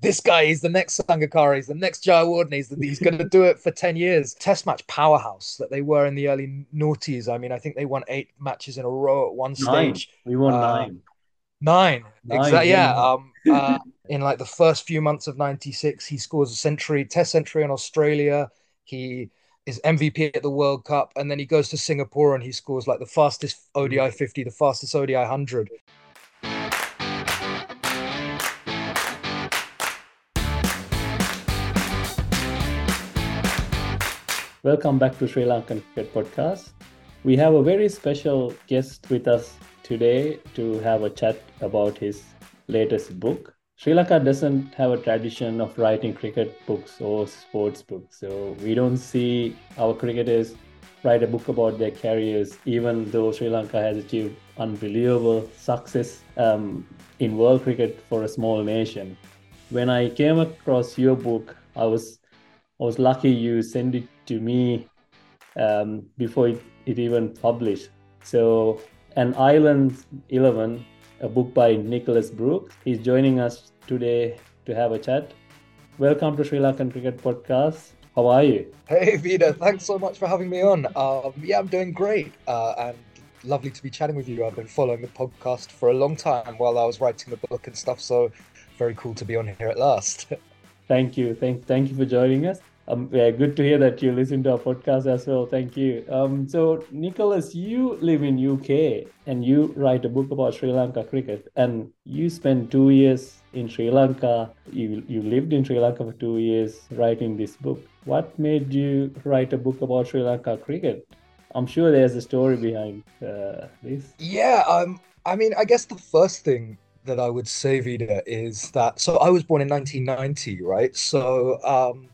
this guy is the next Sangakkara, he's the next Jayawardene, he's, he's going to do it for 10 years. Test match powerhouse that they were in the early noughties. I mean, I think they won eight matches in a row at one Nine. stage. We won Uh, nine. Nine, Nine, exactly. Yeah. yeah. Um, uh, in like the first few months of '96, he scores a century, Test century in Australia. He is MVP at the World Cup, and then he goes to Singapore and he scores like the fastest ODI 50, the fastest ODI 100. Welcome back to Sri Lankan Cricket Podcast. We have a very special guest with us today to have a chat about his latest book. Sri Lanka doesn't have a tradition of writing cricket books or sports books, so we don't see our cricketers write a book about their careers, even though Sri Lanka has achieved unbelievable success um, in world cricket for a small nation. When I came across your book, I was I was lucky you sent it to me um, before it, it even published. So, An Island 11, a book by Nicholas Brooks, is joining us today to have a chat. Welcome to Sri Lankan Cricket Podcast. How are you? Hey, Vida, thanks so much for having me on. Um, yeah, I'm doing great, uh, and lovely to be chatting with you. I've been following the podcast for a long time while I was writing the book and stuff, so very cool to be on here at last. Thank you. Thank, thank you for joining us. Um, yeah, good to hear that you listen to our podcast as well. Thank you. Um, so, Nicholas, you live in UK and you write a book about Sri Lanka cricket, and you spent two years in Sri Lanka. You you lived in Sri Lanka for two years writing this book. What made you write a book about Sri Lanka cricket? I'm sure there's a story behind uh, this. Yeah, um, I mean, I guess the first thing that I would say, Vida, is that so I was born in 1990, right? So um,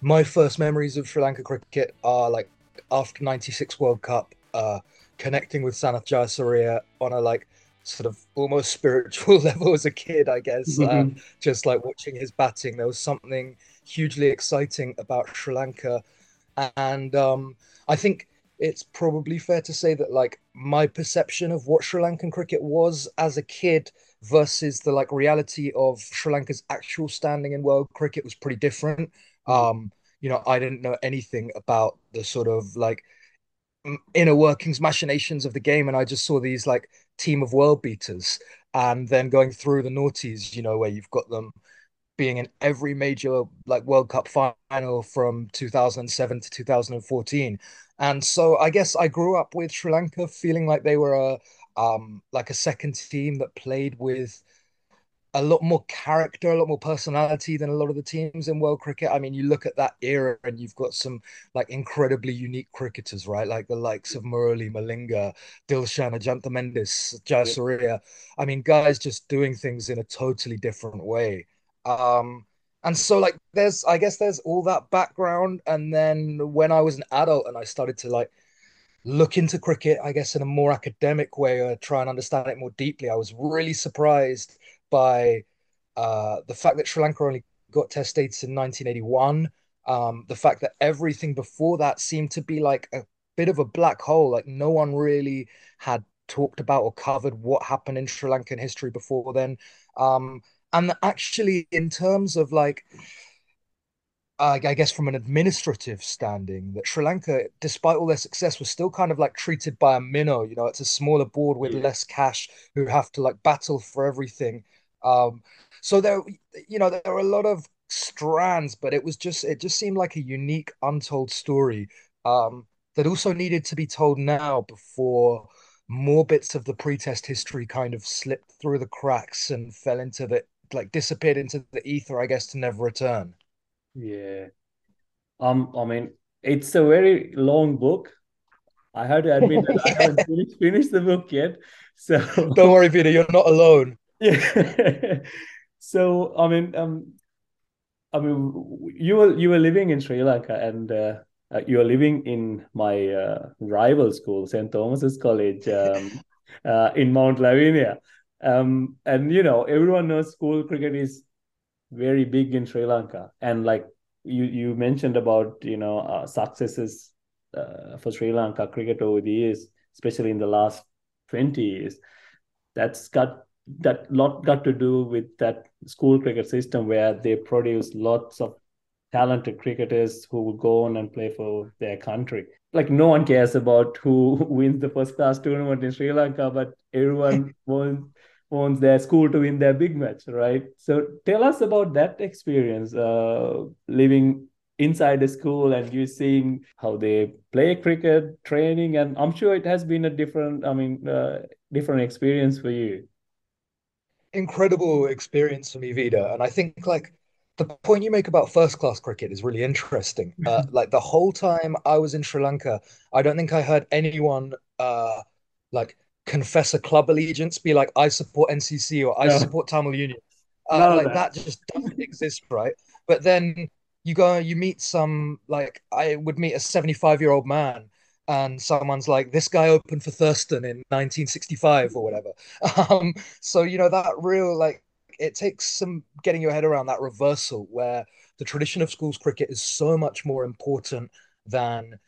my first memories of Sri Lanka cricket are like after 96 World Cup, uh, connecting with Sanath Jayasuriya on a like sort of almost spiritual level as a kid, I guess. Um, just like watching his batting, there was something hugely exciting about Sri Lanka, and um, I think it's probably fair to say that like my perception of what Sri Lankan cricket was as a kid versus the like reality of Sri Lanka's actual standing in world cricket was pretty different. Um, you know, I didn't know anything about the sort of like inner workings, machinations of the game, and I just saw these like team of world beaters, and then going through the noughties, you know, where you've got them being in every major like World Cup final from 2007 to 2014. And so I guess I grew up with Sri Lanka feeling like they were a um like a second team that played with a lot more character, a lot more personality than a lot of the teams in world cricket. I mean, you look at that era and you've got some like incredibly unique cricketers, right? Like the likes of Murali, Malinga, Dilshan, Ajantha Mendis, Jayasuriya. I mean, guys just doing things in a totally different way. Um, and so like there's I guess there's all that background. And then when I was an adult and I started to like look into cricket, I guess in a more academic way or try and understand it more deeply, I was really surprised by uh, the fact that Sri Lanka only got test status in 1981. Um, the fact that everything before that seemed to be like a bit of a black hole, like no one really had talked about or covered what happened in Sri Lankan history before then. Um, and actually, in terms of like, I guess from an administrative standing, that Sri Lanka, despite all their success, was still kind of like treated by a minnow. You know, it's a smaller board with Yeah. less cash who have to like battle for everything. Um, so there, you know, there are a lot of strands, but it was just it just seemed like a unique, untold story um, that also needed to be told now before more bits of the pre-test history kind of slipped through the cracks and fell into the like disappeared into the ether, I guess, to never return. Yeah. Um, I mean, it's a very long book. I have to admit that I haven't finished, finished the book yet. So Don't worry, Peter, you're not alone. yeah. So I mean, um, I mean, you were you were living in Sri Lanka, and uh, uh, you are living in my uh, rival school, St. Thomas's College, um, uh, in Mount Lavinia. Um, and you know, everyone knows school cricket is very big in Sri Lanka, and like you you mentioned about you know uh, successes uh, for Sri Lanka cricket over the years, especially in the last twenty years. That's got that lot got to do with that school cricket system where they produce lots of talented cricketers who will go on and play for their country. Like no one cares about who wins the first class tournament in Sri Lanka, but everyone wants wants their school to win their big match, right? So tell us about that experience, uh, living inside the school and you seeing how they play cricket, training, and I'm sure it has been a different, I mean, uh, different experience for you. Incredible experience for me, Vida, and I think like the point you make about first class cricket is really interesting. Uh, like the whole time I was in Sri Lanka, I don't think I heard anyone uh, like confess a club allegiance, be like, I support NCC or I no. support Tamil Union. Uh, like that. that just doesn't exist, right? But then you go, you meet some, like, I would meet a 75 year old man and someone's like, this guy opened for Thurstan in 1965 or whatever. Um, so, you know, that real, like, it takes some getting your head around that reversal where the tradition of schools cricket is so much more important than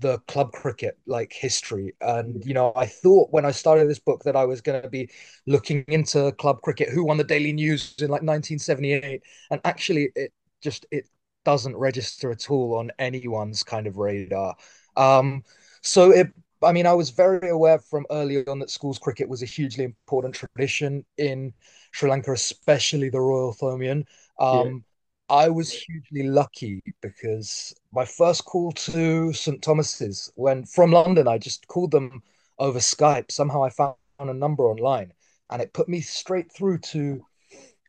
the club cricket like history. And you know i thought when i started this book that i was going to be looking into club cricket who won the daily news in like 1978 and actually it just it doesn't register at all on anyone's kind of radar. Um so it i mean i was very aware from early on that schools cricket was a hugely important tradition in sri lanka especially the royal thomian um yeah I was hugely lucky because my first call to St. Thomas's, when from London, I just called them over Skype. Somehow I found a number online and it put me straight through to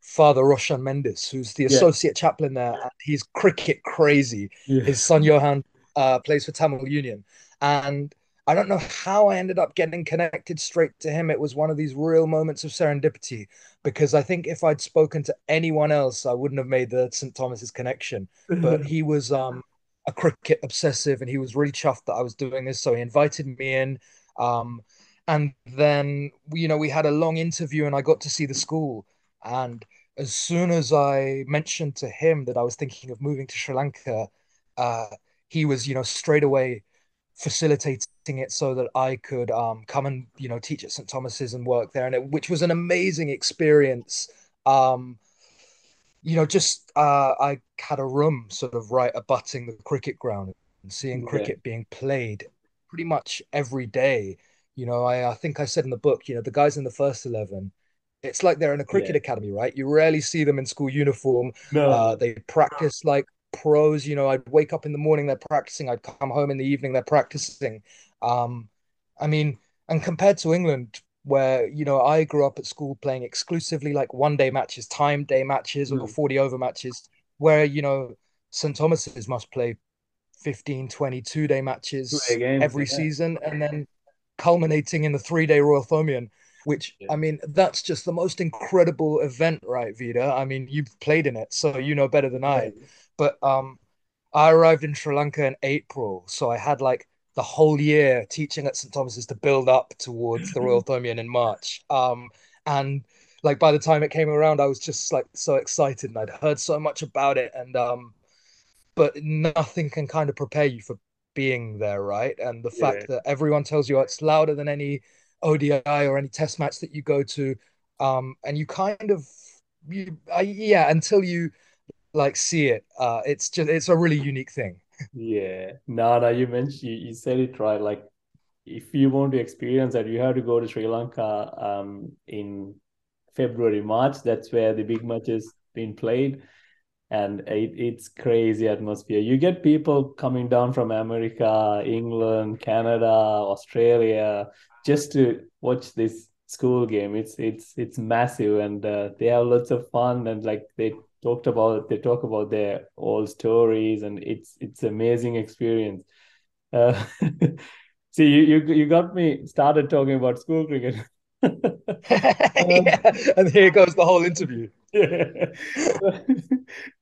Father Roshan Mendes, who's the yeah. associate chaplain there. And he's cricket crazy. Yeah. His son Johan uh, plays for Tamil Union. And I don't know how I ended up getting connected straight to him. It was one of these real moments of serendipity because I think if I'd spoken to anyone else, I wouldn't have made the St. Thomas's connection. But he was um, a cricket obsessive and he was really chuffed that I was doing this. So he invited me in. Um, and then, you know, we had a long interview and I got to see the school. And as soon as I mentioned to him that I was thinking of moving to Sri Lanka, uh, he was, you know, straight away facilitating it so that I could um, come and you know teach at St Thomas's and work there, and it, which was an amazing experience. Um, you know, just uh, I had a room sort of right abutting the cricket ground and seeing cricket being played pretty much every day. You know, I, I think I said in the book, you know, the guys in the first eleven, it's like they're in a cricket yeah. academy, right? You rarely see them in school uniform. No. Uh, they practice like pros. You know, I'd wake up in the morning, they're practicing. I'd come home in the evening, they're practicing. Um, I mean, and compared to England, where you know I grew up at school playing exclusively like one day matches, time day matches, mm. or 40 over matches, where you know St Thomas's must play 15, 22 day matches games, every yeah. season, and then culminating in the three day Royal Thomian. which yeah. I mean, that's just the most incredible event, right, Vida? I mean, you've played in it, so you know better than I. But um, I arrived in Sri Lanka in April, so I had like the whole year teaching at St Thomas's to build up towards the Royal Thomian in March. Um, and like by the time it came around, I was just like so excited, and I'd heard so much about it, and um, but nothing can kind of prepare you for being there, right? And the yeah. fact that everyone tells you it's louder than any ODI or any Test match that you go to, um, and you kind of you, uh, yeah, until you like see it. Uh, it's just it's a really unique thing. Yeah, no, no, you mentioned you, you said it right. Like if you want to experience that, you have to go to Sri Lanka um, in February, March. That's where the big matches been played, and it, it's crazy atmosphere. You get people coming down from America, England, Canada, Australia, just to watch this school game. It's it's it's massive, and uh, they have lots of fun and like they talked about they talk about their old stories and it's it's amazing experience uh, see you, you you got me started talking about school cricket um, yeah. and here goes the whole interview yeah.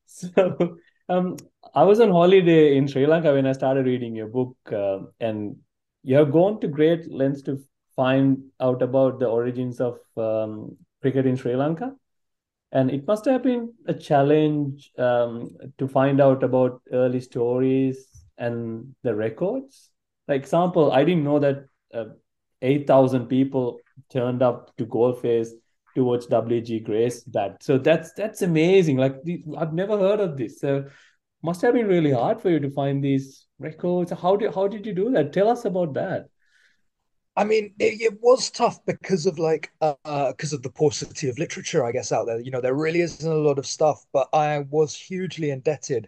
so um i was on holiday in sri lanka when i started reading your book uh, and you have gone to great lengths to find out about the origins of um, cricket in sri lanka and it must have been a challenge um, to find out about early stories and the records like example i didn't know that uh, 8000 people turned up to Galle Face towards WG Grace bat. So that's that's amazing. Like I've never heard of this. So must have been really hard for you to find these records. How did how did you do that? Tell us about that. I mean, it, it, was tough because of like uh, because of the paucity of literature, I guess, out there. You know, there really isn't a lot of stuff, but I was hugely indebted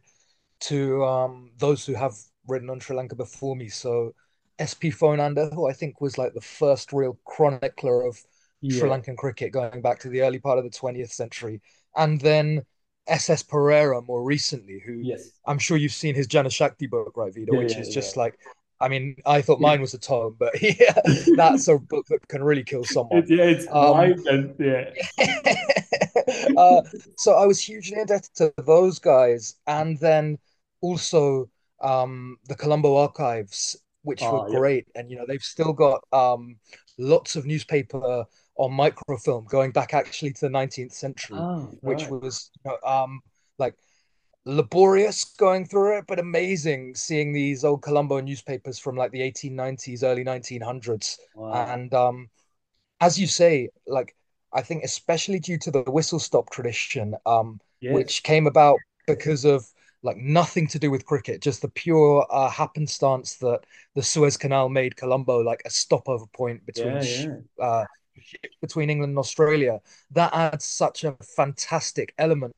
to um, those who have written on Sri Lanka before me. So SP Foenander, who I think was like the first real chronicler of yeah. Sri Lankan cricket going back to the early part of the 20th century. And then SS Perera more recently, who yes. I'm sure you've seen his Janashakti book, right, Vida, yeah, which yeah, is just like, I mean, I thought mine was a tome, but yeah, that's a book that can really kill someone. yeah, it's um, and, yeah. uh, so I was hugely indebted to those guys, and then also um, the Colombo archives, which oh, were great, and you know they've still got um, lots of newspaper on microfilm going back actually to the 19th century, oh, which was you know, um, like laborious going through it, but amazing seeing these old Colombo newspapers from like the 1890s, early 1900s. Wow. And um, as you say, like I think especially due to the whistle stop tradition, um, yes. which came about because of like nothing to do with cricket, just the pure uh, happenstance that the Suez Canal made Colombo like a stopover point between yeah, yeah. Uh, between England and Australia. That adds such a fantastic element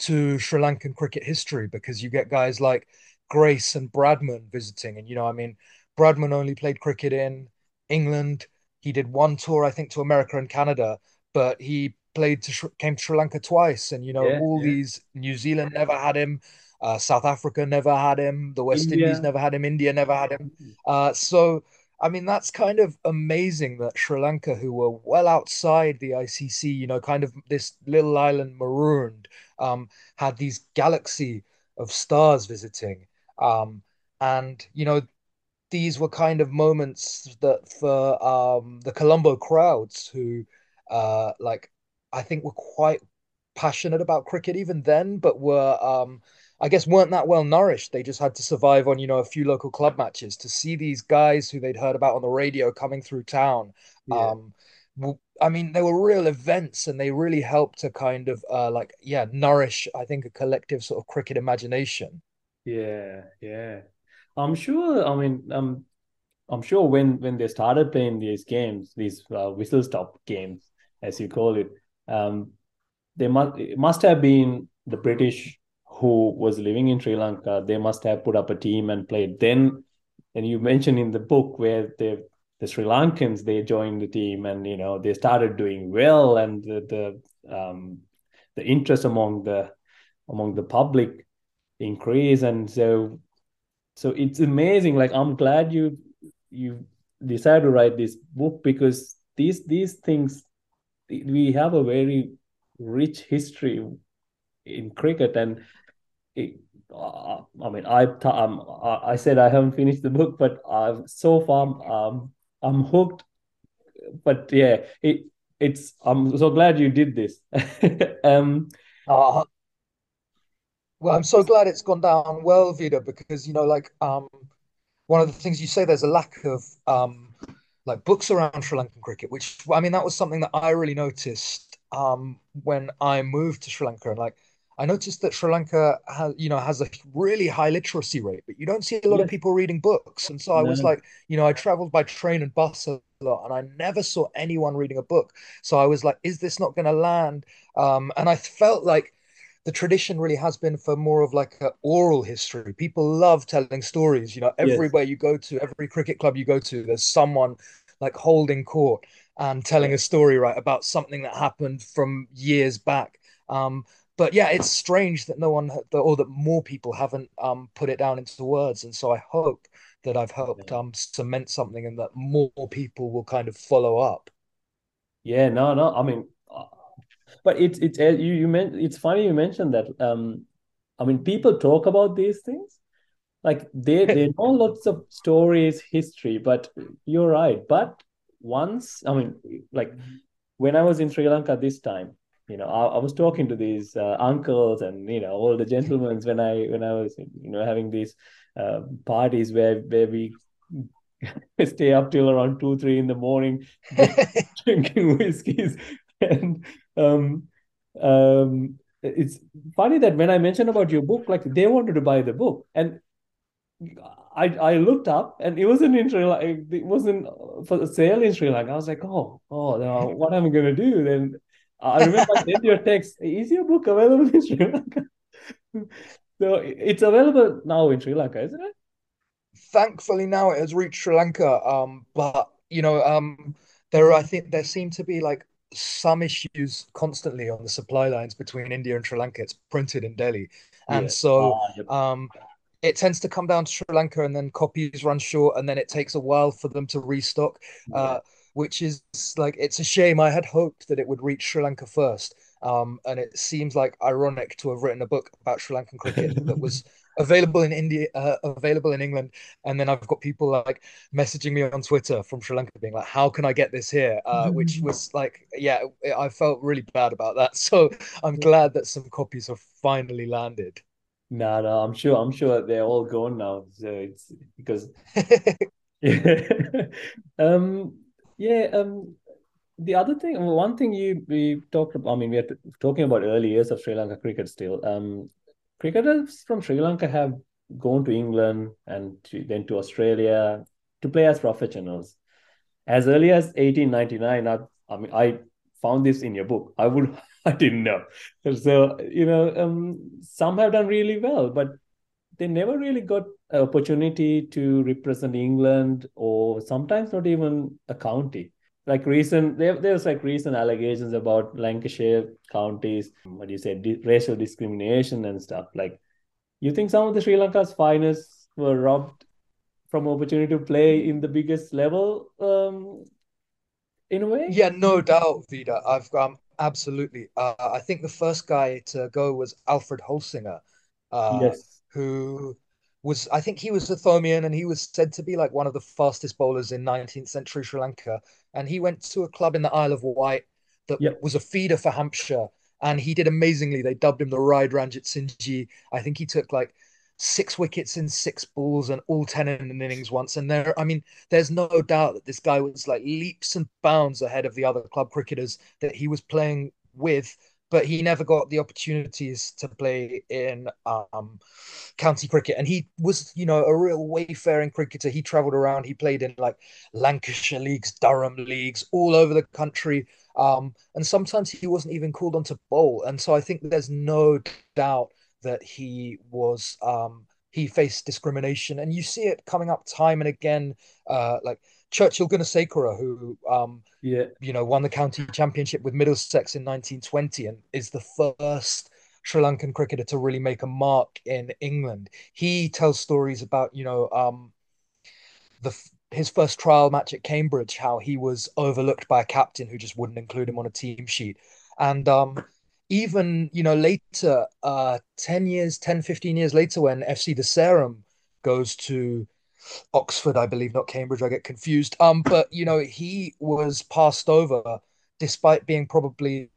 to Sri Lankan cricket history because you get guys like Grace and Bradman visiting, and you know, I mean, Bradman only played cricket in England. He did one tour, I think, to America and Canada, but he played to came to Sri Lanka twice, and you know, yeah, all these New Zealand never had him. Uh, South Africa never had him. The West India. Indies never had him. India never had him. Uh, so, I mean, that's kind of amazing that Sri Lanka, who were well outside the ICC, you know, kind of this little island marooned, um, had these galaxy of stars visiting. Um, and, you know, these were kind of moments that for um, the Colombo crowds who, uh, like, I think were quite passionate about cricket even then, but were um, I guess weren't that well nourished. They just had to survive on, you know, a few local club matches to see these guys who they'd heard about on the radio coming through town. Yeah. Um, I mean, they were real events and they really helped to kind of uh, like, yeah, nourish, I think, a collective sort of cricket imagination. Yeah, yeah. I'm sure, I mean, um, I'm sure when when they started playing these games, these uh, whistle stop games, as you call it, um, they must it must have been the British who was living in Sri Lanka, they must have put up a team and played. Then, and you mentioned in the book where the the Sri Lankans they joined the team and you know they started doing well and the the, um, the interest among the among the public increased and so so it's amazing. Like I'm glad you you decided to write this book because these these things we have a very rich history in cricket and it, uh, I mean, I um, I said I haven't finished the book, but I've so far um, I'm hooked. But yeah, it it's I'm so glad you did this. um, uh, well, I'm so glad it's gone down well, Vida, because you know, like um, one of the things you say, there's a lack of um, like books around Sri Lankan cricket, which I mean, that was something that I really noticed um when I moved to Sri Lanka, and like I noticed that Sri Lanka has, you know, has a really high literacy rate, but you don't see a lot yes. of people reading books. And so I no. was like, you know, I traveled by train and bus a lot, and I never saw anyone reading a book. So I was like, is this not going to land? Um, and I felt like the tradition really has been for more of like an oral history. People love telling stories. You know, everywhere yes. you go to, every cricket club you go to, there's someone like holding court and telling a story right about something that happened from years back. Um, but yeah, it's strange that no one or that more people haven't um, put it down into words. And so I hope that I've helped um, cement something and that more people will kind of follow up. Yeah, no, no. I mean, uh, but it's it's uh, you you meant it's funny you mentioned that. Um, I mean, people talk about these things, like they they know lots of stories, history, but you're right. But once, I mean, like when I was in Sri Lanka this time, you know I, I was talking to these uh, uncles and you know all the gentlemen when I when I was you know having these uh, parties where where we stay up till around two three in the morning drinking whiskeys and um, um, it's funny that when I mentioned about your book, like they wanted to buy the book, and I I looked up and it wasn't in Sri Lanka. It wasn't for sale in Sri Lanka. I was like, oh, oh, no, what am I gonna do? Then I remember I sent your text. Is your book available in Sri Lanka? so it's available now in Sri Lanka, isn't it? Thankfully, now it has reached Sri Lanka. Um, but you know, um, there I think there seem to be like some issues constantly on the supply lines between India and Sri Lanka. It's printed in Delhi, and Yeah. so Ah, yep. um, it tends to come down to Sri Lanka, and then copies run short, and then it takes a while for them to restock. Yeah. Uh, which is like it's a shame. I had hoped that it would reach Sri Lanka first, um, and it seems like ironic to have written a book about Sri Lankan cricket that was available in India, uh, available in England, and then I've got people like messaging me on Twitter from Sri Lanka being like, "How can I get this here?" Uh, which was like, yeah, I felt really bad about that. So I'm glad that some copies have finally landed. No, no, I'm sure. I'm sure they're all gone now. So it's because um yeah um the other thing one thing you we talked about I mean we are talking about early years of Sri Lanka cricket still um cricketers from Sri Lanka have gone to England and to, then to Australia to play as professionals. As early as 1899 I, I mean I found this in your book. I would I didn't know. So you know um some have done really well but they never really got an opportunity to represent England or sometimes not even a county. Like recent, there, there's like recent allegations about Lancashire counties, what do you say, di- racial discrimination and stuff. Like, you think some of the Sri Lanka's finest were robbed from opportunity to play in the biggest level, um, in a way? Yeah, no doubt, Vida. I've um absolutely. Uh, I think the first guy to go was Alfred Holsinger, uh, Yes. Who was I think he was a Thomian and he was said to be like one of the fastest bowlers in 19th century Sri Lanka. And he went to a club in the Isle of Wight that Yep. was a feeder for Hampshire, and he did amazingly. They dubbed him the Ryde Ranjit Singh. I think he took like six wickets in six balls and all 10 in an innings once. And there, I mean, there's no doubt that this guy was like leaps and bounds ahead of the other club cricketers that he was playing with, but he never got the opportunities to play in um, county cricket. And he was, you know, a real wayfaring cricketer. He traveled around, he played in like Lancashire leagues, Durham leagues, all over the country. Um, and sometimes he wasn't even called on to bowl. And so I think there's no doubt that he was um, he faced discrimination, and you see it coming up time and again. Uh, like Churchill Gunasekara, who um, Yeah. you know won the county championship with Middlesex in 1920, and is the first Sri Lankan cricketer to really make a mark in England. He tells stories about you know um, the his first trial match at Cambridge, how he was overlooked by a captain who just wouldn't include him on a team sheet. And um, even, you know, later, uh, 10 years, 10, 15 years later, when FC de Saram goes to Oxford, I believe, not Cambridge, I get confused. Um, but, you know, he was passed over despite being probably,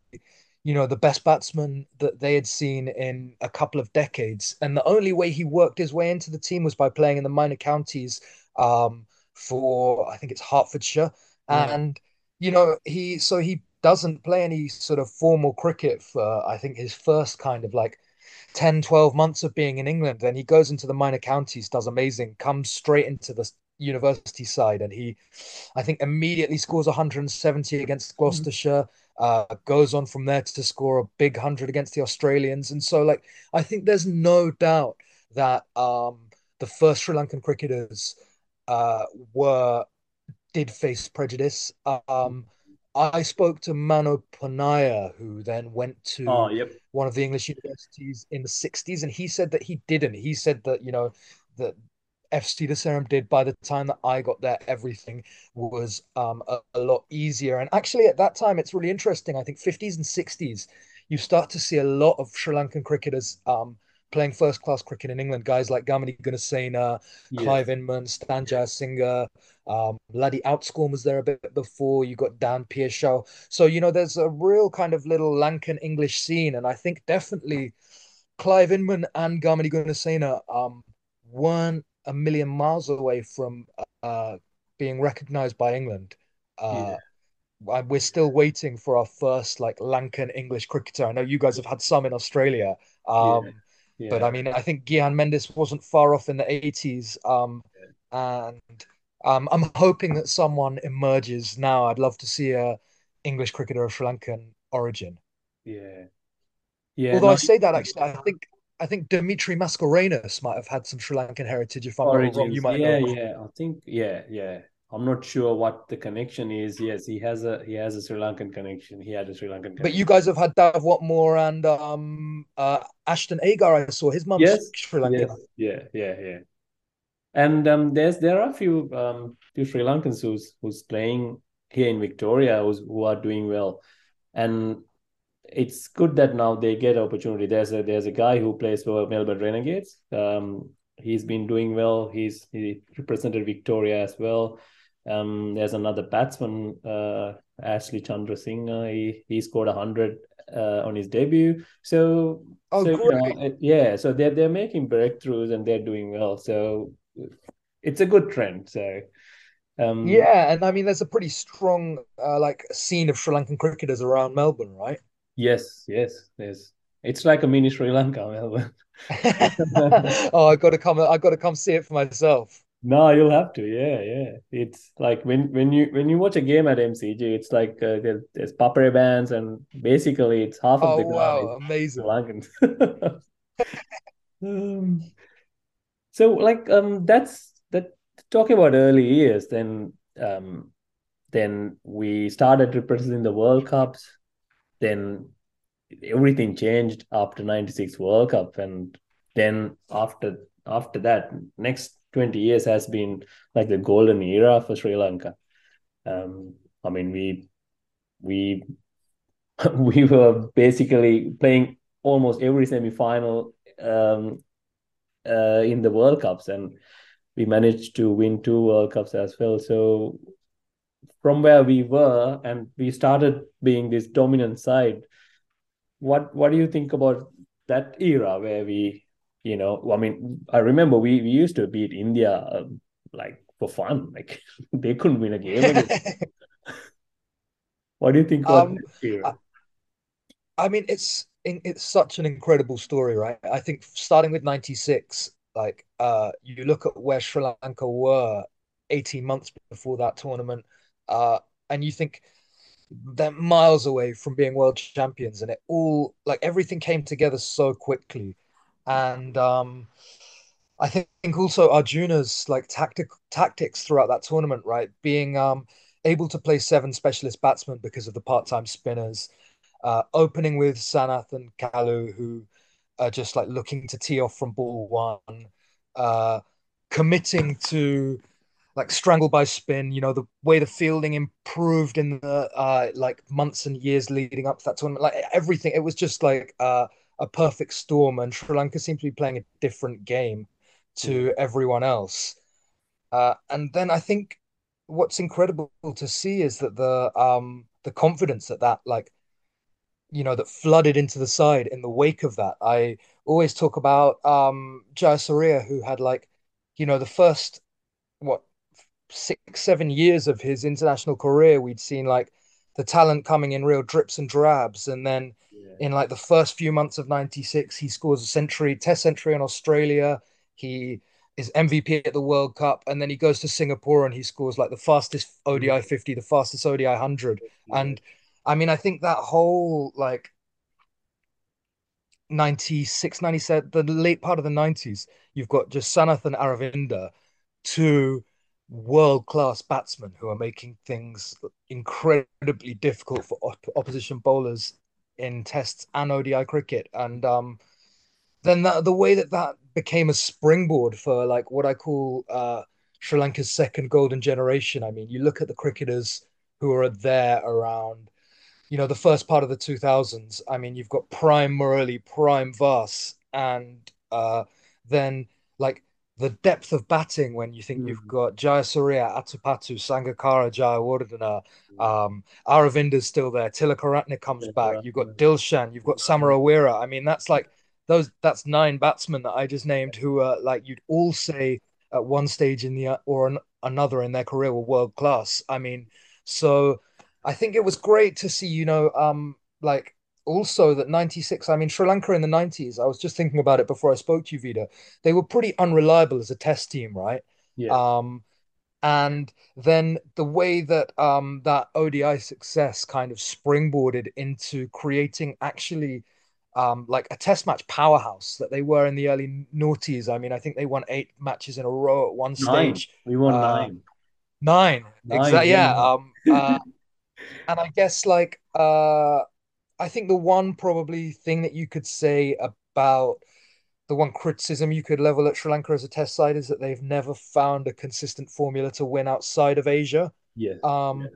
you know, the best batsman that they had seen in a couple of decades. And the only way he worked his way into the team was by playing in the minor counties um, for I think it's Hertfordshire, Yeah. and you know he so he doesn't play any sort of formal cricket for I think his first kind of like 10 12 months of being in England then he goes into the minor counties does amazing comes straight into the university side and he I think immediately scores 170 against Mhm. Gloucestershire uh goes on from there to score a big 100 against the Australians and so like I think there's no doubt that um the first Sri Lankan cricketers uh, were did face prejudice. Um, I spoke to Mano Ponniah, who then went Oh, to yep. one of the English universities in the 60s, and he said that he didn't. He said that, you know, that FC de Saram did by the time that I got there, everything was um, a, a lot easier. And actually, at that time, it's really interesting. I think 50s and 60s, you start to see a lot of Sri Lankan cricketers um, playing first class cricket in England. Guys like Gamini Goonesena, Clive Inman, Stan Jayasinghe, um, Laddie Outschoorn was there a bit before. You got Dan Piachaud. So, you know, there's a real kind of little Lankan English scene. And I think definitely Clive Inman and Gamini Goonesena um, weren't a million miles away from uh, being recognized by England. Yeah. Uh, we're still waiting for our first like Lankan English cricketer. I know you guys have had some in Australia. Um, yeah. Yeah. But I mean, I think Gehan Mendis wasn't far off in the 80s. Um, and um, I'm hoping that someone emerges now. I'd love to see a English cricketer of Sri Lankan origin. Yeah. Yeah. Although no, I say that actually, I think I think Dimitri Mascarenhas might have had some Sri Lankan heritage. If I'm Origins. not wrong, you might yeah, know. Yeah, I think yeah, yeah. I'm not sure what the connection is. Yes, he has a he has a Sri Lankan connection. He had a Sri Lankan. Connection. But you guys have had Dav Watmore and um uh Ashton Agar. I saw his mum's yes, Sri Lankan. Yes. Yeah, yeah, yeah. And um, there's there are a few um few Sri Lankans who's who's playing here in Victoria who's, who are doing well, and it's good that now they get opportunity. There's a there's a guy who plays for Melbourne Renegades. Um, he's been doing well. He's he represented Victoria as well. Um, there's another batsman, uh, Ashley Chandrasinghe. He he scored hundred uh, on his debut. So, oh, so. You know, yeah. So they're they're making breakthroughs and they're doing well. So it's a good trend. So. Um, yeah, and I mean, there's a pretty strong uh, like scene of Sri Lankan cricketers around Melbourne, right? Yes, yes, yes. It's like a mini Sri Lanka, Melbourne. oh, I got to come! I got to come see it for myself. No, you'll have to. Yeah, yeah. It's like when when you when you watch a game at MCG, it's like uh, there, there's papare bands, and basically it's half of oh, the ground. wow, amazing. Lankans. um, so, like, um, that's that. Talking about early years, then, um, then we started representing the World Cups then everything changed after 96 world cup and then after after that next 20 years has been like the golden era for sri lanka. Um i mean we we we were basically playing almost every semi-final um uh in the world cups and we managed to win two world cups as well. So from where we were and we started being this dominant side what what do you think about that era where we you know i mean i remember we, we used to beat india um, like for fun like they couldn't win a game what do you think um? I, I mean it's it's such an incredible story right? I think starting with 96 like uh you look at where sri lanka were 18 months before that tournament uh, and you think they're miles away from being world champions, and it all like everything came together so quickly, and um, I think also Arjuna's like tactic tactics throughout that tournament, right, being um, able to play seven specialist batsmen because of the part time spinners, uh, opening with Sanath and Kalu, who are just like looking to tee off from ball one, uh, committing to like strangle by spin you know the way the fielding improved in the uh like months and years leading up to that tournament like everything. It was just like uh, a perfect storm and sri lanka seemed to be playing a different game to everyone else uh and then i think what's incredible to see is that the um the confidence that that like you know that flooded into the side in the wake of that i always talk about um Jayasuriya who had like you know the first what six, seven years of his international career, we'd seen like the talent coming in real drips and drabs. And then yeah. in like the first few months of 96, he scores a century, test century in Australia. He is MVP at the World Cup. And then he goes to Singapore and he scores like the fastest ODI mm-hmm. 50, the fastest ODI 100. Yeah. And I mean, I think that whole like 96, 97, the late part of the 90s, you've got just Sanath and Aravinda, two world class batsmen who are making things incredibly difficult for op- opposition bowlers in tests and ODI cricket. And um, then that, the way that that became a springboard for like what I call uh, Sri Lanka's second golden generation. I mean, you look at the cricketers who are there around, you know, the first part of the 2000s. I mean, you've got prime Murali, prime Vas, and uh, then like the depth of batting when you think mm. you've got Jayasuriya, Atapattu, Sangakkara, Jayawardene, um, Aravinda's still there, Tilakaratne comes back, you've got Dilshan, you've got Samaraweera. I mean, that's like those that's nine batsmen that I just named who are like you'd all say at one stage in the or an, another in their career were world class. I mean, so I think it was great to see, you know, um, like also that 96, I mean, Sri Lanka in the 90s, I was just thinking about it before I spoke to you, Vida. They were pretty unreliable as a test team, right? Yeah. Um, and then the way that um that ODI success kind of springboarded into creating actually um like a test match powerhouse that they were in the early noughties. I mean, I think they won eight matches in a row at one Nine. stage. We won Uh nine. nine. Nine. Exactly. Yeah. Yeah. Um uh and I guess like uh I think the one probably thing that you could say about the one criticism you could level at Sri Lanka as a test side is that they've never found a consistent formula to win outside of Asia. Yes. Um, Yeah.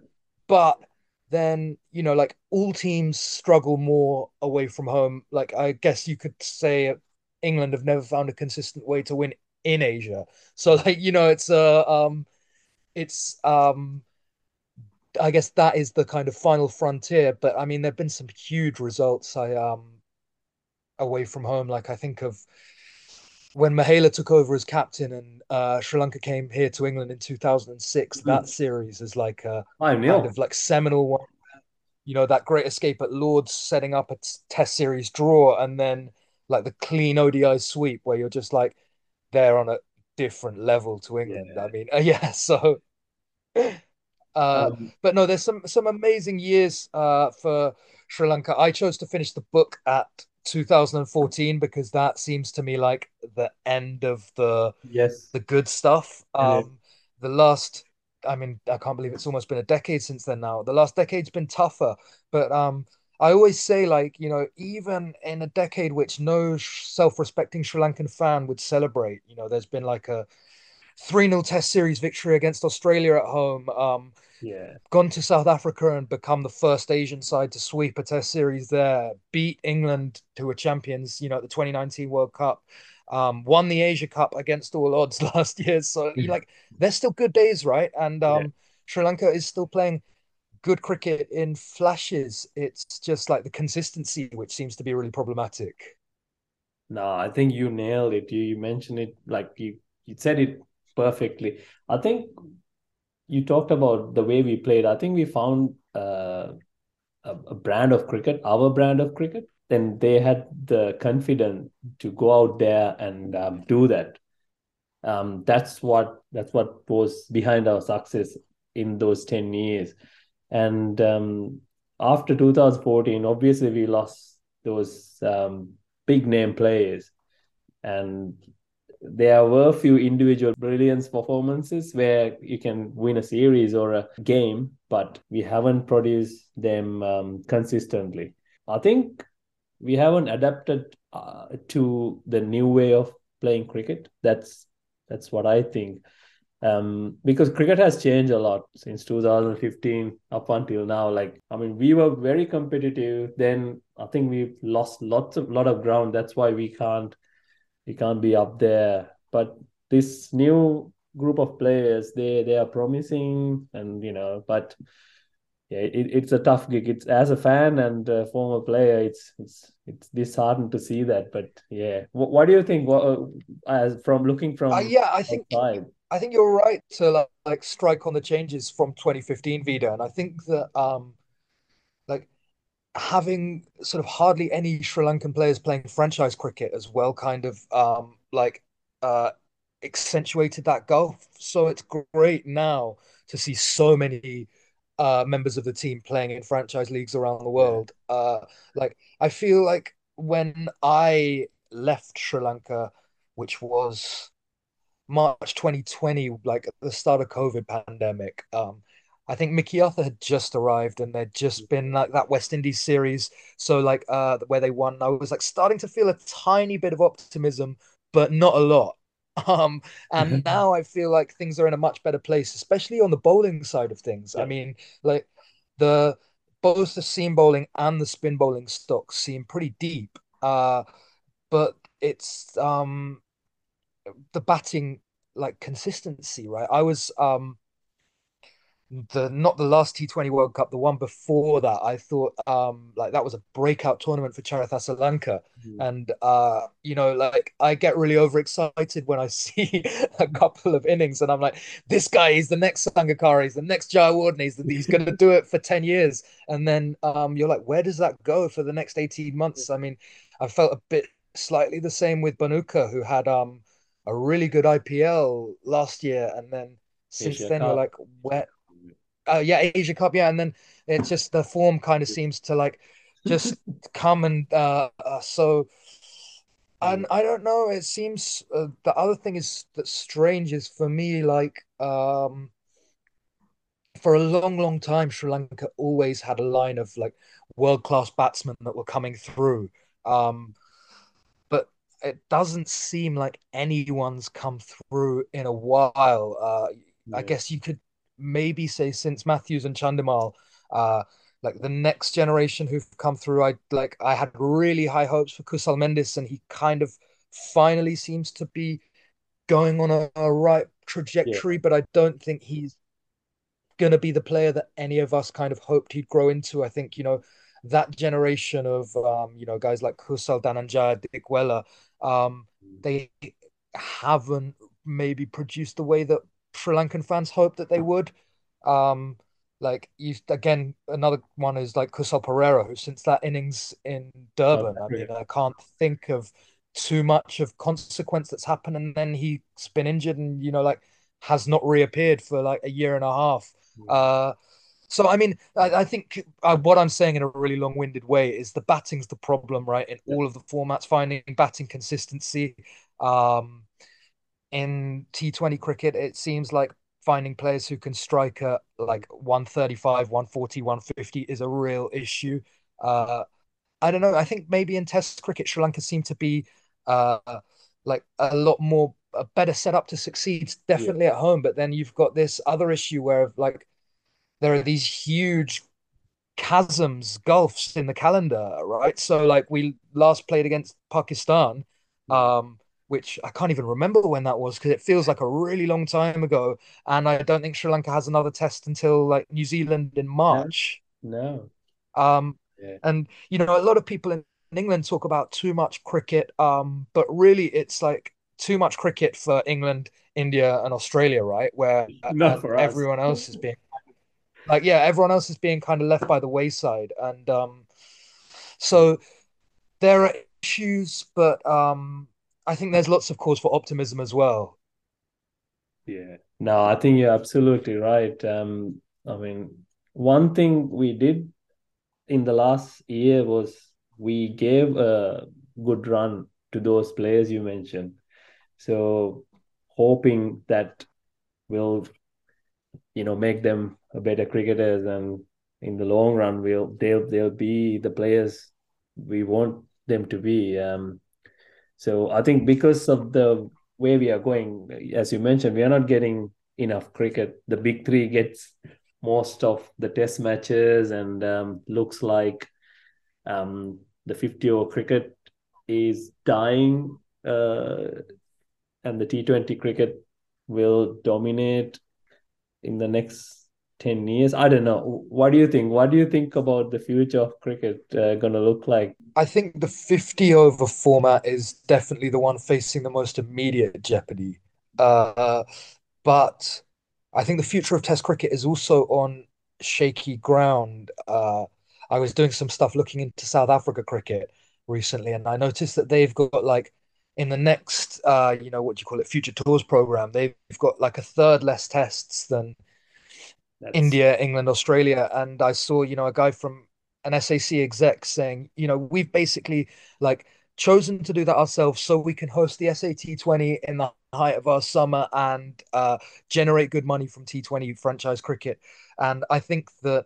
but then, you know, like all teams struggle more away from home. Like I guess you could say England have never found a consistent way to win in Asia. So like, you know, it's uh um it's um I guess that is the kind of final frontier. But I mean, there've been some huge results I um away from home. Like I think of when Mahela took over as captain and uh, Sri Lanka came here to England in 2006, that Mhm. series is like a kind of like seminal one. You know, that great escape at Lords setting up a t- test series draw and then like the clean ODI sweep where you're just like they're on a different level to England. I mean, uh, yeah, so uh, Um, but no, there's some some amazing years uh, for Sri Lanka. I chose to finish the book at 2014 because that seems to me like the end of the yes. the good stuff. Um, the last, I mean, I can't believe it's almost been a decade since then now. The last decade's been tougher, but um, I always say like, you know, even in a decade which no sh- self-respecting Sri Lankan fan would celebrate, you know, there's been like a 3 nil test series victory against Australia at home. Um, yeah. gone to South Africa and become the first Asian side to sweep a test series there, beat England, who were champions, you know, at the 2019 World Cup, um, won the Asia Cup against all odds last year. So, you like, they're still good days, right? And Yeah. um, Sri Lanka is still playing good cricket in flashes. It's just like the consistency, which seems to be really problematic. No, I think you nailed it. You, you mentioned it like you you said it perfectly. I think you talked about the way we played. I think we found uh, a, a brand of cricket, our brand of cricket. Then they had the confidence to go out there and um, do that. Um, that's what that's what was behind our success in those 10 years. And um, after 2014, obviously we lost those um, big name players. And there were a few individual brilliance performances where you can win a series or a game, but we haven't produced them um, consistently. I think we haven't adapted uh, to the new way of playing cricket. That's that's what I think. Um, because cricket has changed a lot since 2015 up until now. Like, I mean, we were very competitive. Then I think we've lost lots of lot of ground. That's why we can't we can't be up there. But this new group of players, they they are promising, and you know, but yeah, it, it's a tough gig. It's as a fan and a former player, it's it's it's disheartening to see that. But yeah, what, what do you think? What, uh, as from looking Uh, from yeah, I think outside? I think you're right to like, like strike on the changes from 2015 Vida, and I think that um having sort of hardly any Sri Lankan players playing franchise cricket as well kind of um like uh accentuated that gulf. So it's great now to see so many uh members of the team playing in franchise leagues around the world. Uh like I feel like when I left Sri Lanka, which was March 2020, like at the start of COVID pandemic. Um, I think Mickey Arthur had just arrived and there'd just been like that West Indies series. So like uh where they won, I was like starting to feel a tiny bit of optimism, but not a lot. Um, and now I feel like things are in a much better place, especially on the bowling side of things. I mean, like the both the seam bowling and the spin bowling stocks seem pretty deep. Uh, but it's um the batting like consistency, right? I was um the not the last T20 World Cup, the one before that, I thought um like that was a breakout tournament for Charith Asalanka. Mm. And uh, you know, like I get really overexcited when I see a couple of innings and I'm like, this guy is the next Sangakkara, he's the next Jayawardene, he's, he's gonna do it for 10 years. And then um you're like, where does that go for the next 18 months? I mean, I felt a bit slightly the same with Bhanuka, who had um a really good IPL last year, and then since Asia then you're like, where uh, yeah, Asia Cup, yeah, and then it just the form kind of seems to like just come and uh, uh so and. I don't know. It seems uh, the other thing is that strange is for me like um for a long, long time Sri Lanka always had a line of like world class batsmen that were coming through. Um, but it doesn't seem like anyone's come through in a while. Uh, I guess you could maybe say since Matthews and Chandimal, uh, like the next generation who've come through, I like I had really high hopes for Kusal Mendis, and he kind of finally seems to be going on a, a right Yeah. trajectory, but I don't think he's going to be the player that any of us kind of hoped he'd grow into. I think, you know, that generation of, um, you know, guys like Kusal Dhananjaya, Dickwella, um, Mm. they haven't maybe produced the way that Sri Lankan fans hoped that they would. Um, like you again, another one is like Kusal Perera, who since that innings in Durban, I mean, I can't think of too much of consequence that's happened, and then he's been injured and you know, like has not reappeared for like a year and a half. Mm. Uh, so I mean, I, I think uh, what I'm saying in a really long-winded way is the batting's the problem, right? In all of the formats, finding batting consistency. Um, in T20 cricket, it seems like finding players who can strike at like 135, 140, 150 is a real issue. Uh, I don't know. I think maybe in Test cricket, Sri Lanka seem to be uh, like a lot more a better set up to succeed, Yeah. definitely at home. But then you've got this other issue where like there are these huge chasms, gulfs in the calendar, right? So like we last played against Pakistan, Mm. um, which I can't even remember when that was because it feels like a really long time ago. And I don't think Sri Lanka has another test until like New Zealand in March. no. Um, Yeah. and you know, a lot of people in England talk about too much cricket, um, but really it's like too much cricket for England, India, and Australia, right? Where Not and for us. everyone else is being like, yeah, everyone else is being kind of left by the wayside. And um, so there are issues, but um, I think there's lots of cause for optimism as well. Yeah. No, I think you're absolutely right. Um, I mean, one thing we did in the last year was we gave a good run to those players you mentioned. So hoping that will, you know, make them a better cricketers and in the long run will they'll they'll be the players we want them to be. Um, so I think because of the way we are going, as you mentioned, we are not getting enough cricket. The big three gets most of the test matches and um, looks like um, the 50 over cricket is dying uh, and the T20 cricket will dominate in the next 10 years. I don't know. What do you think? What do you think about the future of cricket uh, going to look like? I think the 50 over format is definitely the one facing the most immediate jeopardy. Uh, but I think the future of Test cricket is also on shaky ground. Uh, I was doing some stuff looking into South Africa cricket recently, and I noticed that they've got like in the next, uh, you know, what do you call it, Future Tours program, they've got like a third less tests than That's India, England, Australia, and I saw, you know, a guy from an SAC exec saying, you know, we've basically like chosen to do that ourselves so we can host the SAT 20 in the height of our summer and uh, generate good money from T20 franchise cricket. And I think that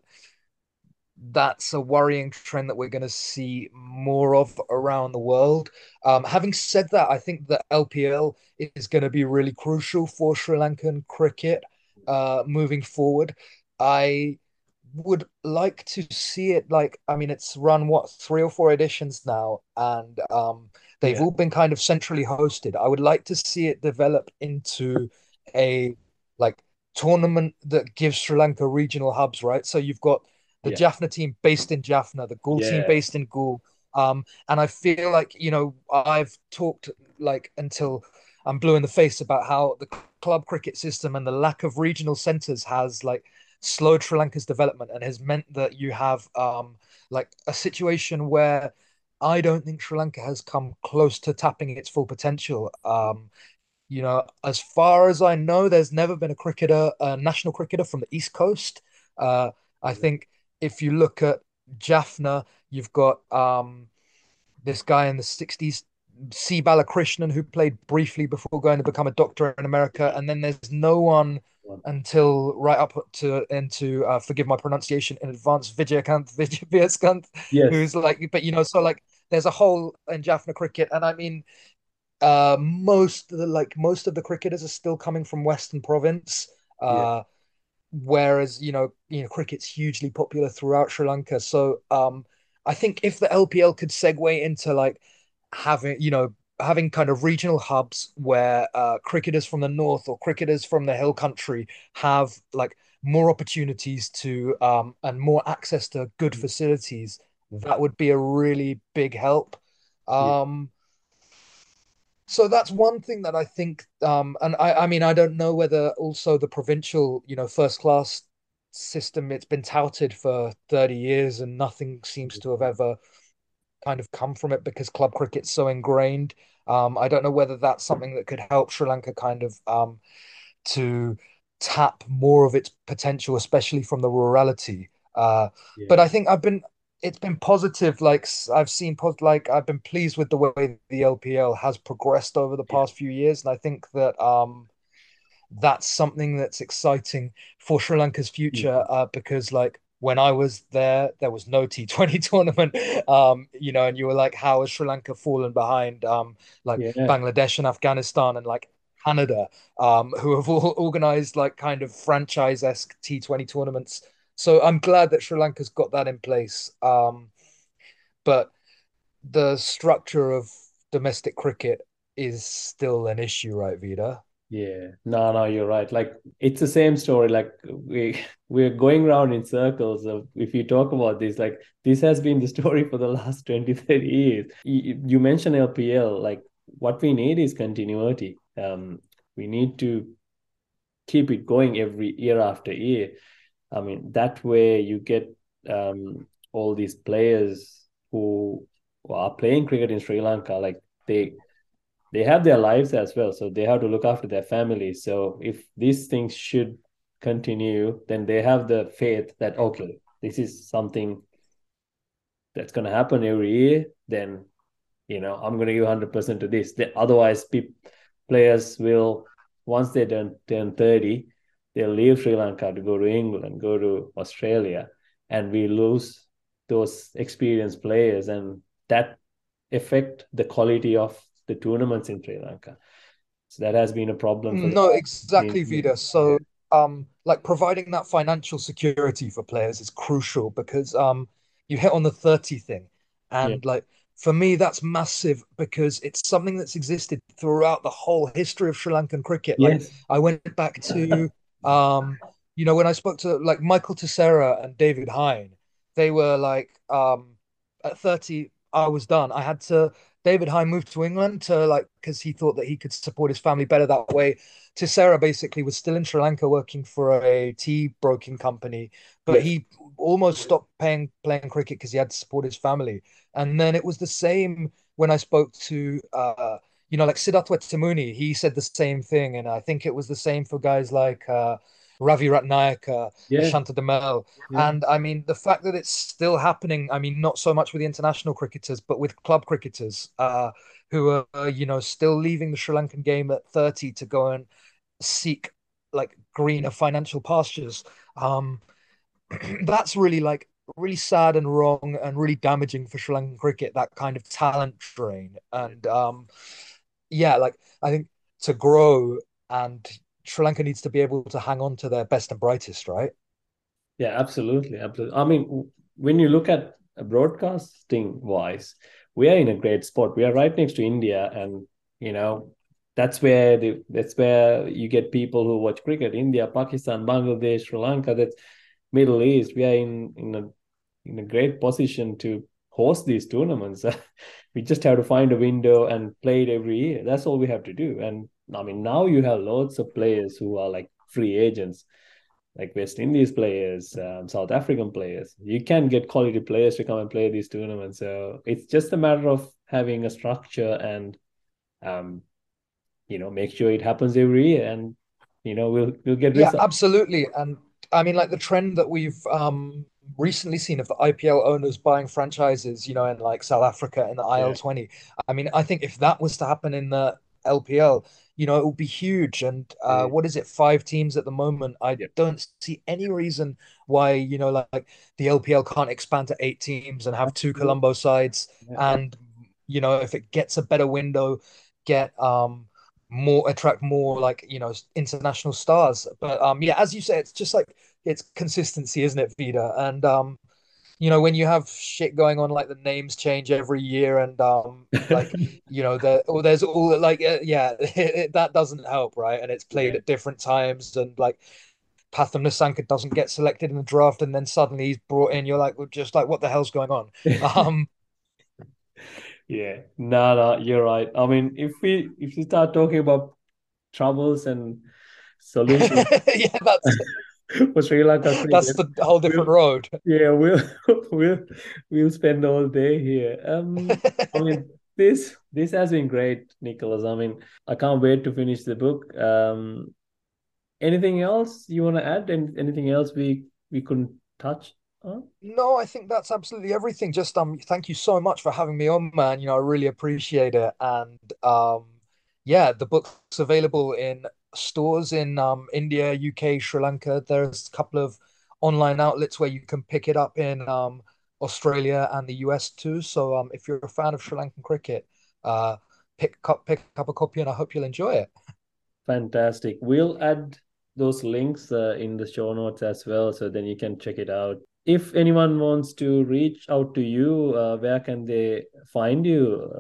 that's a worrying trend that we're going to see more of around the world. Um, having said that, I think that LPL is going to be really crucial for Sri Lankan cricket uh, moving forward. I would like to see it like, I mean, it's run what, three or four editions now, and um, they've yeah. all been kind of centrally hosted. I would like to see it develop into a like tournament that gives Sri Lanka regional hubs, right? So you've got the yeah. Jaffna team based in Jaffna, the Galle yeah. team based in Galle. Um, and I feel like, you know, I've talked like until I'm blue in the face about how the club cricket system and the lack of regional centres has like slowed Sri Lanka's development and has meant that you have um, like a situation where I don't think Sri Lanka has come close to tapping its full potential. Um, you know, as far as I know, there's never been a cricketer, a national cricketer from the East Coast. Uh, I think if you look at Jaffna, you've got um, this guy in the 60s, C. Balakrishnan, who played briefly before going to become a doctor in America. And then there's no one until right up to into uh, forgive my pronunciation in advance Vijayakanth Vijay yes. who's like but you know so like there's a hole in Jaffna cricket and I mean uh most of the like most of the cricketers are still coming from Western Province uh yeah. whereas you know you know cricket's hugely popular throughout Sri Lanka so um I think if the LPL could segue into like having you know having kind of regional hubs where uh, cricketers from the north or cricketers from the hill country have like more opportunities to um, and more access to good mm. facilities that would be a really big help um, yeah. so that's one thing that i think um, and I, I mean i don't know whether also the provincial you know first class system it's been touted for 30 years and nothing seems to have ever kind of come from it because club cricket's so ingrained um, I don't know whether that's something that could help Sri Lanka kind of um, to tap more of its potential, especially from the rurality. Uh, yeah. But I think I've been it's been positive. Like I've seen, like I've been pleased with the way the LPL has progressed over the past yeah. few years, and I think that um, that's something that's exciting for Sri Lanka's future. Yeah. Uh, because like when I was there, there was no T20 tournament. Um, you know, and you were like, how has Sri Lanka fallen behind um, like yeah. Bangladesh and Afghanistan and like Canada, um, who have all organized like kind of franchise esque T20 tournaments. So I'm glad that Sri Lanka's got that in place. Um, but the structure of domestic cricket is still an issue, right, Vida? Yeah, no, no, you're right. Like it's the same story. Like we we're going around in circles. Of if you talk about this, like this has been the story for the last 20, 30 years. You, you mentioned LPL. Like what we need is continuity. Um, we need to keep it going every year after year. I mean, that way you get um all these players who are playing cricket in Sri Lanka. Like they they have their lives as well so they have to look after their families so if these things should continue then they have the faith that okay this is something that's going to happen every year then you know i'm going to give 100% to this. Otherwise people, players will once they turn, turn 30 they'll leave sri lanka to go to england go to australia and we lose those experienced players and that affect the quality of the tournaments in Sri Lanka. So that has been a problem. no, exactly, Vida. So, um, like providing that financial security for players is crucial because um, you hit on the thirty thing, and yeah. like for me, that's massive because it's something that's existed throughout the whole history of Sri Lankan cricket. Like. I went back to, um, you know, when I spoke to like Michael Tissera and David Heyn, they were like, um, at 30, I was done. I had to David Heyn moved to England to like because he thought that he could support his family better that way. Tissera basically was still in Sri Lanka working for a tea broking company, but he almost stopped paying playing cricket because he had to support his family. And then it was the same when I spoke to uh, you know like Sidath Wettimuny, he said the same thing, and I think it was the same for guys like uh, Ravi Ratnayeke, yeah. Shanta Damel. Yeah. And I mean, the fact that it's still happening, I mean, not so much with the international cricketers, but with club cricketers uh, who are, you know, still leaving the Sri Lankan game at 30 to go and seek like greener financial pastures. Um, that's really like really sad and wrong and really damaging for Sri Lankan cricket, that kind of talent drain. And um, yeah, like I think to grow and Sri Lanka needs to be able to hang on to their best and brightest, right? Yeah, absolutely, absolutely. I mean, when you look at broadcasting wise, we are in a great spot. We are right next to India, and you know, that's where the, that's where you get people who watch cricket. India, Pakistan, Bangladesh, Sri Lanka. That's Middle East. We are in in a in a great position to host these tournaments. we just have to find a window and play it every year. That's all we have to do. And I mean, now you have lots of players who are like free agents, like West Indies players, um, South African players. You can get quality players to come and play these tournaments. So it's just a matter of having a structure and, um, you know, make sure it happens every year, and you know, we'll we'll get yeah, absolutely. And I mean, like the trend that we've um recently seen of the IPL owners buying franchises, you know, in like South Africa and the IL20. Yeah. I mean, I think if that was to happen in the LPL, you know, it will be huge. And uh, what is it, five teams at the moment? I yeah. don't see any reason why, you know, like, like, the LPL can't expand to eight teams and have two Colombo sides. Yeah. And, you know, if it gets a better window, get um more attract more like you know international stars but um yeah as you say it's just like it's consistency isn't it vida and um you know when you have shit going on like the names change every year and um like you know there or there's all like uh, yeah it, it, that doesn't help right? And it's played yeah. at different times and like Pathum Nissanka doesn't get selected in the draft and then suddenly he's brought in. You're like well, just like what the hell's going on? Um yeah, no, no, you're right. I mean, if we if we start talking about troubles and solutions, yeah, that's for Sri Lanka. That's the whole different we'll, road. Yeah, we'll we'll we'll spend all day here. Um, I mean, this this has been great, Nicholas. I mean, I can't wait to finish the book. Um, anything else you want to add? And anything else we we couldn't touch? No, I think that's absolutely everything. Just um, thank you so much for having me on, man. You know, I really appreciate it. And um, yeah, the book's available in stores in um India, UK, Sri Lanka. There's a couple of online outlets where you can pick it up in um Australia and the US too. So um, if you're a fan of Sri Lankan cricket, uh, pick up pick up a copy, and I hope you'll enjoy it. Fantastic. We'll add those links uh, in the show notes as well, so then you can check it out if anyone wants to reach out to you, uh, where can they find you,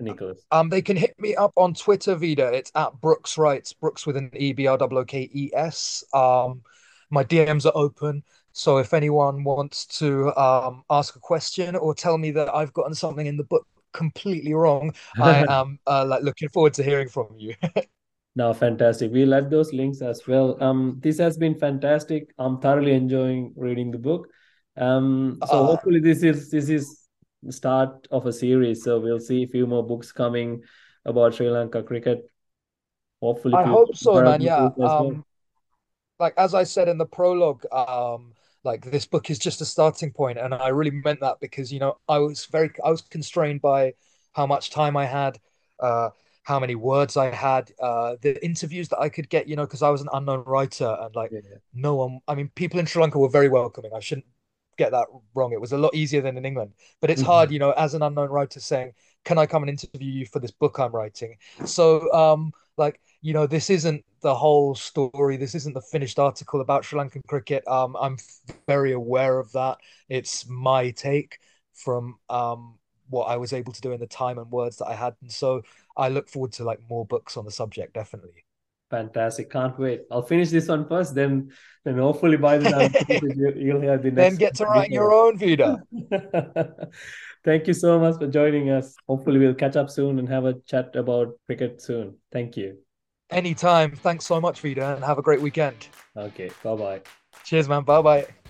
Nicholas? Um, they can hit me up on Twitter, Vida. It's at Brookes Writes, Brooks with an E B R O K E S. Um, my DMs are open. So if anyone wants to um, ask a question or tell me that I've gotten something in the book completely wrong, I am uh, like looking forward to hearing from you. No, fantastic. We'll add those links as well. Um, this has been fantastic. I'm thoroughly enjoying reading the book. Um, so uh, hopefully this is this is start of a series. So we'll see a few more books coming about Sri Lanka cricket. Hopefully, I hope so, man. Yeah. Um, well. like as I said in the prologue, um, like this book is just a starting point, and I really meant that because you know I was very I was constrained by how much time I had. Uh, how many words I had, uh, the interviews that I could get, you know, because I was an unknown writer and like yeah, yeah. no one, I mean, people in Sri Lanka were very welcoming. I shouldn't get that wrong. It was a lot easier than in England, but it's mm-hmm. hard, you know, as an unknown writer saying, can I come and interview you for this book I'm writing? So, um, like, you know, this isn't the whole story. This isn't the finished article about Sri Lankan cricket. Um, I'm very aware of that. It's my take from um, what I was able to do in the time and words that I had. And so I look forward to like more books on the subject, definitely. Fantastic. Can't wait. I'll finish this one first, then then hopefully by the time you'll hear the next. Then get to write your own Vida. Thank you so much for joining us. Hopefully we'll catch up soon and have a chat about cricket soon. Thank you. Anytime. Thanks so much, Vida, and have a great weekend. Okay. Bye bye. Cheers, man. Bye bye.